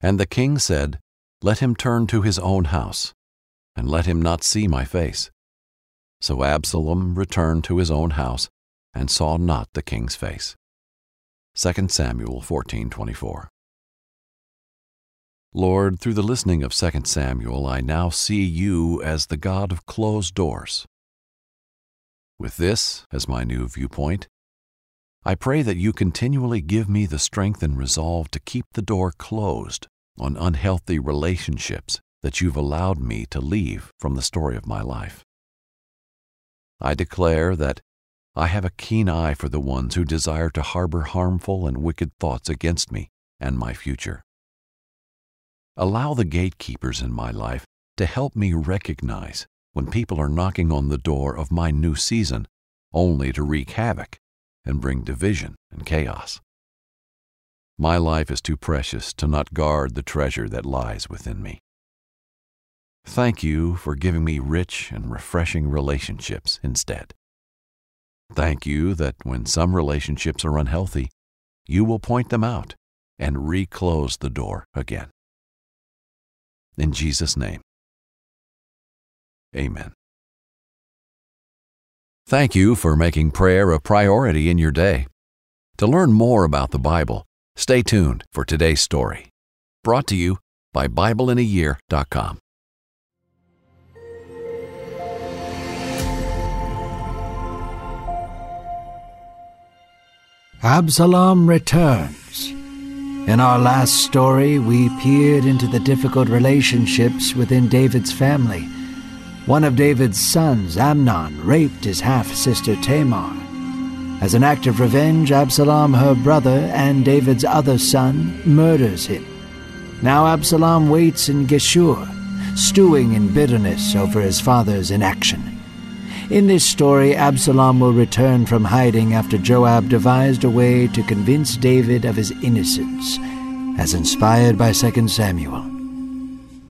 And the king said, Let him turn to his own house, and let him not see my face. So Absalom returned to his own house, and saw not the king's face. 2 Samuel 14:24 Lord, through the listening of 2 Samuel, I now see you as the God of closed doors. With this as my new viewpoint, I pray that you continually give me the strength and resolve to keep the door closed on unhealthy relationships that you've allowed me to leave from the story of my life. I declare that I have a keen eye for the ones who desire to harbor harmful and wicked thoughts against me and my future. Allow the gatekeepers in my life to help me recognize when people are knocking on the door of my new season only to wreak havoc and bring division and chaos. My life is too precious to not guard the treasure that lies within me. Thank you for giving me rich and refreshing relationships instead. Thank you that when some relationships are unhealthy, you will point them out and reclose the door again. In Jesus' name, Amen. Thank you for making prayer a priority in your day. To learn more about the Bible, stay tuned for today's story. Brought to you by BibleInAYear.com. Absalom returns. In our last story, we peered into the difficult relationships within David's family. One of David's sons, Amnon, raped his half sister Tamar. As an act of revenge, Absalom, her brother, and David's other son, murders him. Now Absalom waits in Geshur, stewing in bitterness over his father's inaction. In this story, Absalom will return from hiding after Joab devised a way to convince David of his innocence, as inspired by 2 Samuel.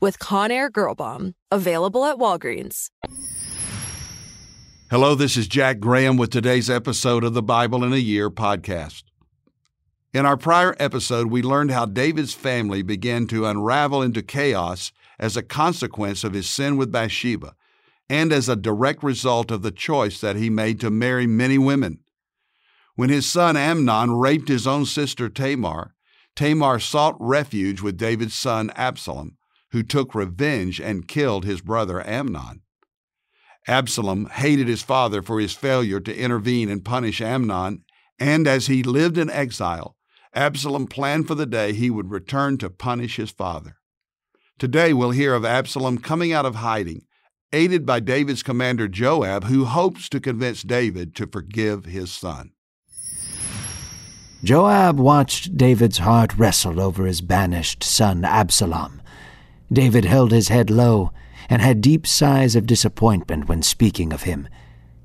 with Conair Girl Bomb. Available at Walgreens. Hello, this is Jack Graham with today's episode of the Bible in a Year podcast. In our prior episode, we learned how David's family began to unravel into chaos as a consequence of his sin with Bathsheba and as a direct result of the choice that he made to marry many women. When his son Amnon raped his own sister Tamar, Tamar sought refuge with David's son Absalom, who took revenge and killed his brother Amnon. Absalom hated his father for his failure to intervene and punish Amnon, and as he lived in exile, Absalom planned for the day he would return to punish his father. Today we'll hear of Absalom coming out of hiding, aided by David's commander Joab, who hopes to convince David to forgive his son. Joab watched David's heart wrestle over his banished son Absalom. David held his head low and had deep sighs of disappointment when speaking of him.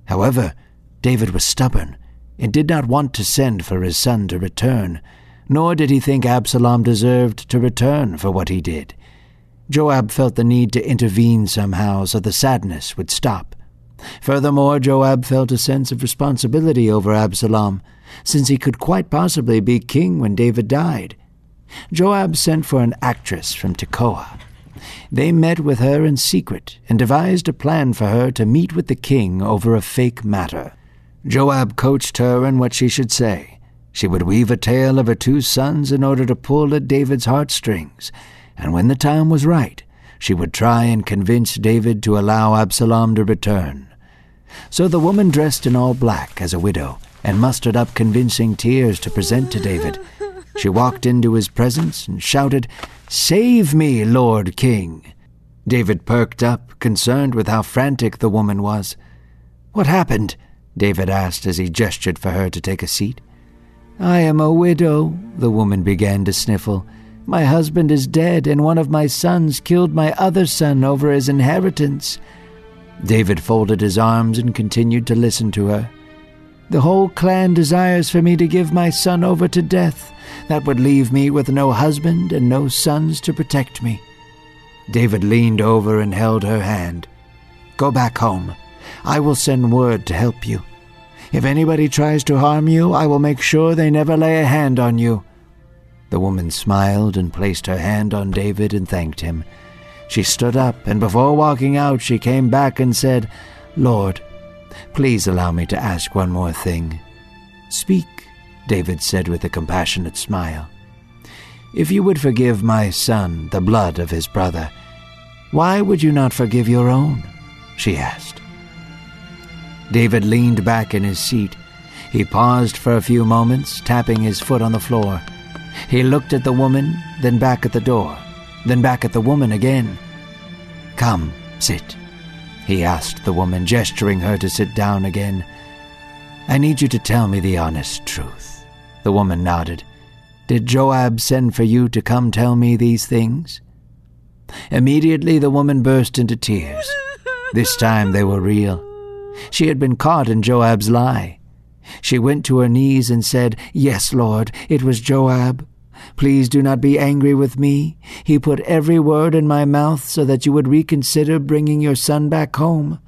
However, David was stubborn and did not want to send for his son to return, nor did he think Absalom deserved to return for what he did. Joab felt the need to intervene somehow so the sadness would stop. Furthermore, Joab felt a sense of responsibility over Absalom, since he could quite possibly be king when David died. Joab sent for an actress from Tekoa. They met with her in secret and devised a plan for her to meet with the king over a fake matter. Joab coached her in what she should say. She would weave a tale of her two sons in order to pull at David's heartstrings, and when the time was right, she would try and convince David to allow Absalom to return. So the woman dressed in all black as a widow and mustered up convincing tears to present to David. She walked into his presence and shouted, Save me, Lord King! David perked up, concerned with how frantic the woman was. What happened? David asked as he gestured for her to take a seat. I am a widow, the woman began to sniffle. My husband is dead, and one of my sons killed my other son over his inheritance. David folded his arms and continued to listen to her. The whole clan desires for me to give my son over to death. That would leave me with no husband and no sons to protect me. David leaned over and held her hand. Go back home. I will send word to help you. If anybody tries to harm you, I will make sure they never lay a hand on you. The woman smiled and placed her hand on David and thanked him. She stood up, and before walking out, she came back and said, Lord, please allow me to ask one more thing. Speak, David said with a compassionate smile. If you would forgive my son the blood of his brother, why would you not forgive your own? she asked. David leaned back in his seat. He paused for a few moments, tapping his foot on the floor. He looked at the woman, then back at the door then back at the woman again. Come, sit, he asked the woman, gesturing her to sit down again. I need you to tell me the honest truth. The woman nodded. Did Joab send for you to come tell me these things? Immediately the woman burst into tears. This time they were real. She had been caught in Joab's lie. She went to her knees and said, Yes, Lord, it was Joab. Please do not be angry with me. He put every word in my mouth so that you would reconsider bringing your son back home.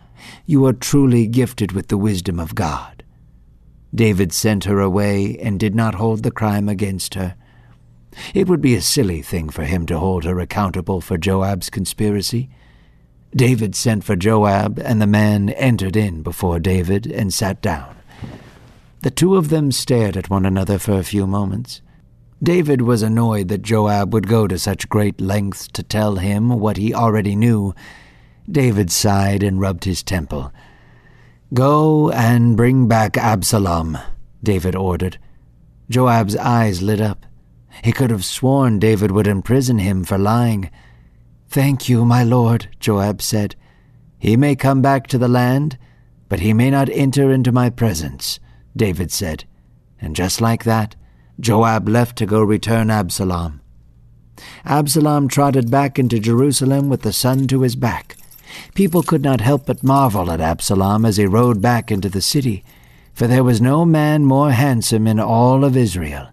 You are truly gifted with the wisdom of God. David sent her away and did not hold the crime against her. It would be a silly thing for him to hold her accountable for Joab's conspiracy. David sent for Joab, and the man entered in before David and sat down. The two of them stared at one another for a few moments. David was annoyed that Joab would go to such great lengths to tell him what he already knew. David sighed and rubbed his temple. Go and bring back Absalom, David ordered. Joab's eyes lit up. He could have sworn David would imprison him for lying. Thank you, my lord, Joab said. He may come back to the land, but he may not enter into my presence, David said. And just like that, Joab left to go return Absalom. Absalom trotted back into Jerusalem with the sun to his back. People could not help but marvel at Absalom as he rode back into the city, for there was no man more handsome in all of Israel.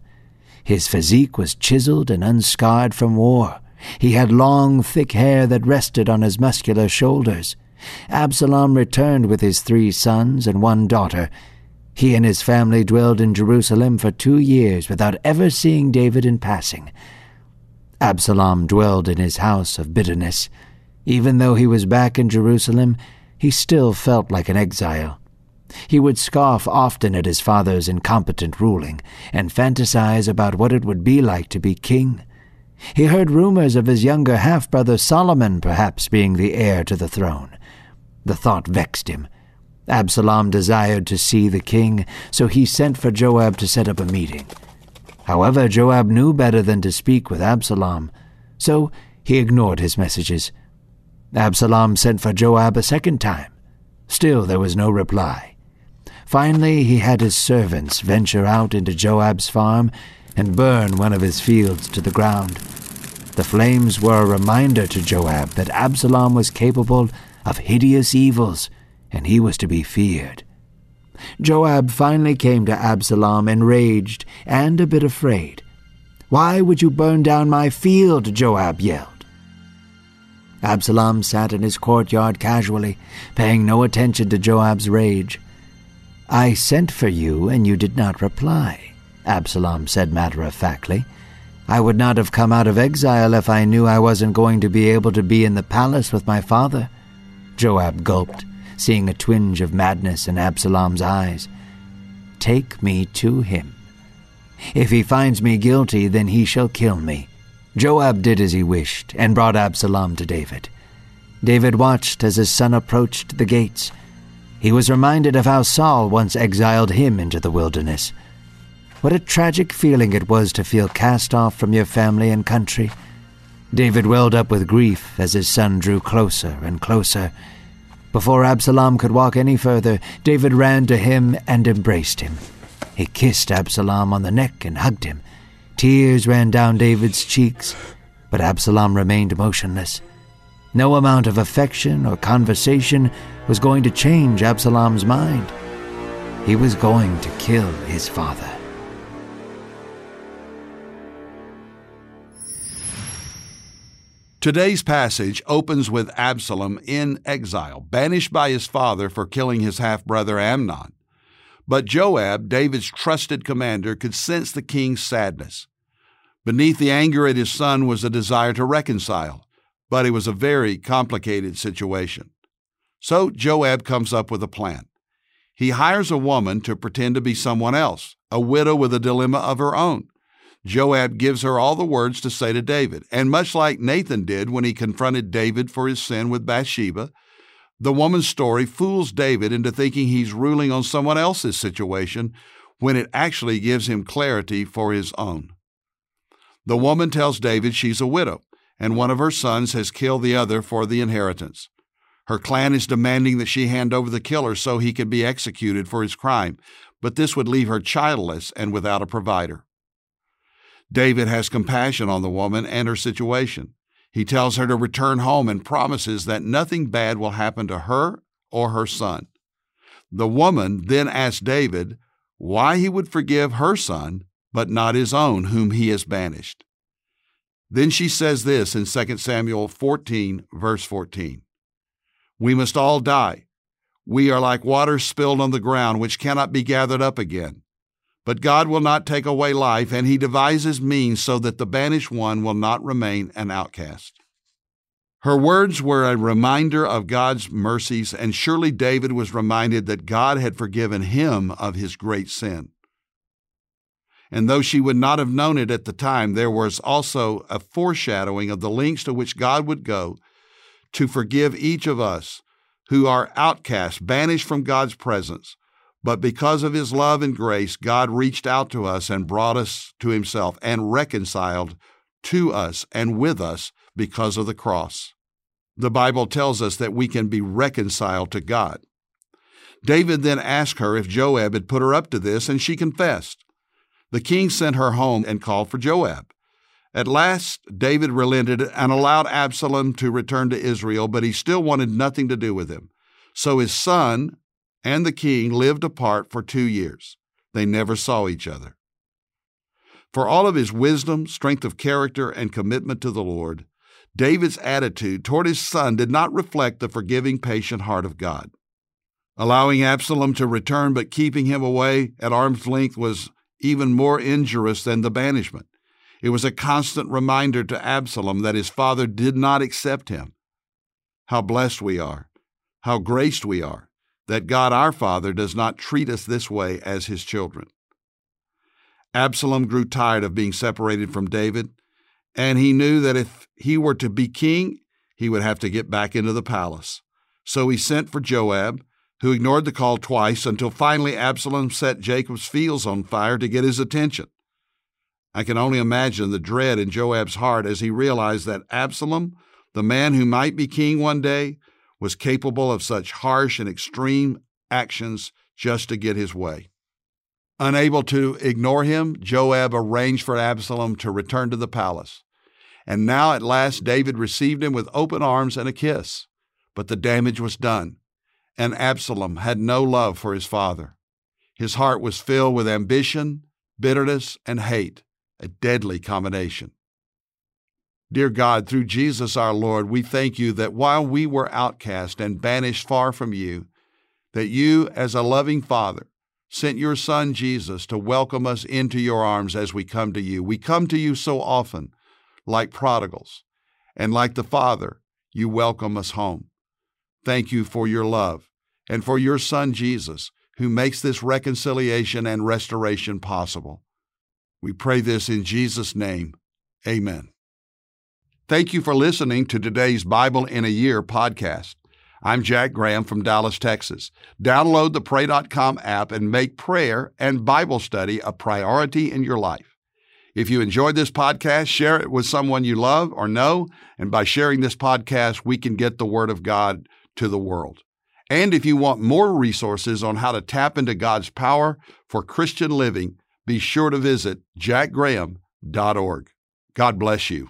His physique was chiseled and unscarred from war. He had long, thick hair that rested on his muscular shoulders. Absalom returned with his three sons and one daughter, he and his family dwelled in Jerusalem for two years without ever seeing David in passing. Absalom dwelled in his house of bitterness. Even though he was back in Jerusalem, he still felt like an exile. He would scoff often at his father's incompetent ruling and fantasize about what it would be like to be king. He heard rumors of his younger half brother Solomon perhaps being the heir to the throne. The thought vexed him. Absalom desired to see the king, so he sent for Joab to set up a meeting. However, Joab knew better than to speak with Absalom, so he ignored his messages. Absalom sent for Joab a second time. Still there was no reply. Finally, he had his servants venture out into Joab's farm and burn one of his fields to the ground. The flames were a reminder to Joab that Absalom was capable of hideous evils and he was to be feared. Joab finally came to Absalom enraged and a bit afraid. Why would you burn down my field? Joab yelled. Absalom sat in his courtyard casually, paying no attention to Joab's rage. I sent for you, and you did not reply, Absalom said matter of factly. I would not have come out of exile if I knew I wasn't going to be able to be in the palace with my father. Joab gulped, seeing a twinge of madness in Absalom's eyes. Take me to him. If he finds me guilty, then he shall kill me. Joab did as he wished, and brought Absalom to David. David watched as his son approached the gates. He was reminded of how Saul once exiled him into the wilderness. What a tragic feeling it was to feel cast off from your family and country. David welled up with grief as his son drew closer and closer. Before Absalom could walk any further, David ran to him and embraced him. He kissed Absalom on the neck and hugged him. Tears ran down David's cheeks, but Absalom remained motionless. No amount of affection or conversation was going to change Absalom's mind. He was going to kill his father. Today's passage opens with Absalom in exile, banished by his father for killing his half brother Amnon. But Joab, David's trusted commander, could sense the king's sadness. Beneath the anger at his son was a desire to reconcile, but it was a very complicated situation. So Joab comes up with a plan. He hires a woman to pretend to be someone else, a widow with a dilemma of her own. Joab gives her all the words to say to David, and much like Nathan did when he confronted David for his sin with Bathsheba, the woman's story fools David into thinking he's ruling on someone else's situation when it actually gives him clarity for his own. The woman tells David she's a widow, and one of her sons has killed the other for the inheritance. Her clan is demanding that she hand over the killer so he can be executed for his crime, but this would leave her childless and without a provider. David has compassion on the woman and her situation. He tells her to return home and promises that nothing bad will happen to her or her son. The woman then asks David why he would forgive her son, but not his own, whom he has banished. Then she says this in 2 Samuel 14, verse 14 We must all die. We are like water spilled on the ground, which cannot be gathered up again. But God will not take away life, and he devises means so that the banished one will not remain an outcast. Her words were a reminder of God's mercies, and surely David was reminded that God had forgiven him of his great sin. And though she would not have known it at the time, there was also a foreshadowing of the lengths to which God would go to forgive each of us who are outcasts, banished from God's presence, but because of his love and grace, God reached out to us and brought us to himself and reconciled to us and with us because of the cross. The Bible tells us that we can be reconciled to God. David then asked her if Joab had put her up to this, and she confessed. The king sent her home and called for Joab. At last, David relented and allowed Absalom to return to Israel, but he still wanted nothing to do with him. So his son, and the king lived apart for two years. They never saw each other. For all of his wisdom, strength of character, and commitment to the Lord, David's attitude toward his son did not reflect the forgiving, patient heart of God. Allowing Absalom to return but keeping him away at arm's length was even more injurious than the banishment. It was a constant reminder to Absalom that his father did not accept him. How blessed we are, how graced we are, that God our Father does not treat us this way as his children. Absalom grew tired of being separated from David, and he knew that if he were to be king, he would have to get back into the palace. So he sent for Joab, who ignored the call twice until finally Absalom set Joab's fields on fire to get his attention. I can only imagine the dread in Joab's heart as he realized that Absalom, the man who might be king one day, was capable of such harsh and extreme actions just to get his way. Unable to ignore him, Joab arranged for Absalom to return to the palace. And now at last David received him with open arms and a kiss. But the damage was done, and Absalom had no love for his father. His heart was filled with ambition, bitterness, and hate. a deadly combination. Dear God, through Jesus our Lord, we thank you that while we were outcast and banished far from you, that you, as a loving Father, sent your Son Jesus to welcome us into your arms as we come to you. We come to you so often, like prodigals, and like the Father, you welcome us home. Thank you for your love and for your Son Jesus, who makes this reconciliation and restoration possible. We pray this in Jesus' name. Amen. Thank you for listening to today's Bible in a Year podcast. I'm Jack Graham from Dallas, Texas. Download the Pray.com app and make prayer and Bible study a priority in your life. If you enjoyed this podcast, share it with someone you love or know, and by sharing this podcast, we can get the Word of God to the world. And if you want more resources on how to tap into God's power for Christian living, be sure to visit jackgraham.org. God bless you.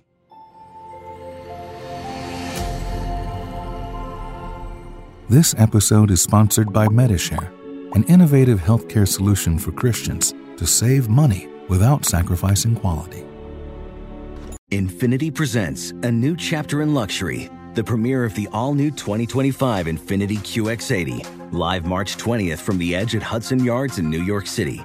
This episode is sponsored by Medishare, an innovative healthcare solution for Christians to save money without sacrificing quality. Infiniti presents a new chapter in luxury, the premiere of the all new 2025 Infiniti QX80, live March 20th from the edge at Hudson Yards in New York City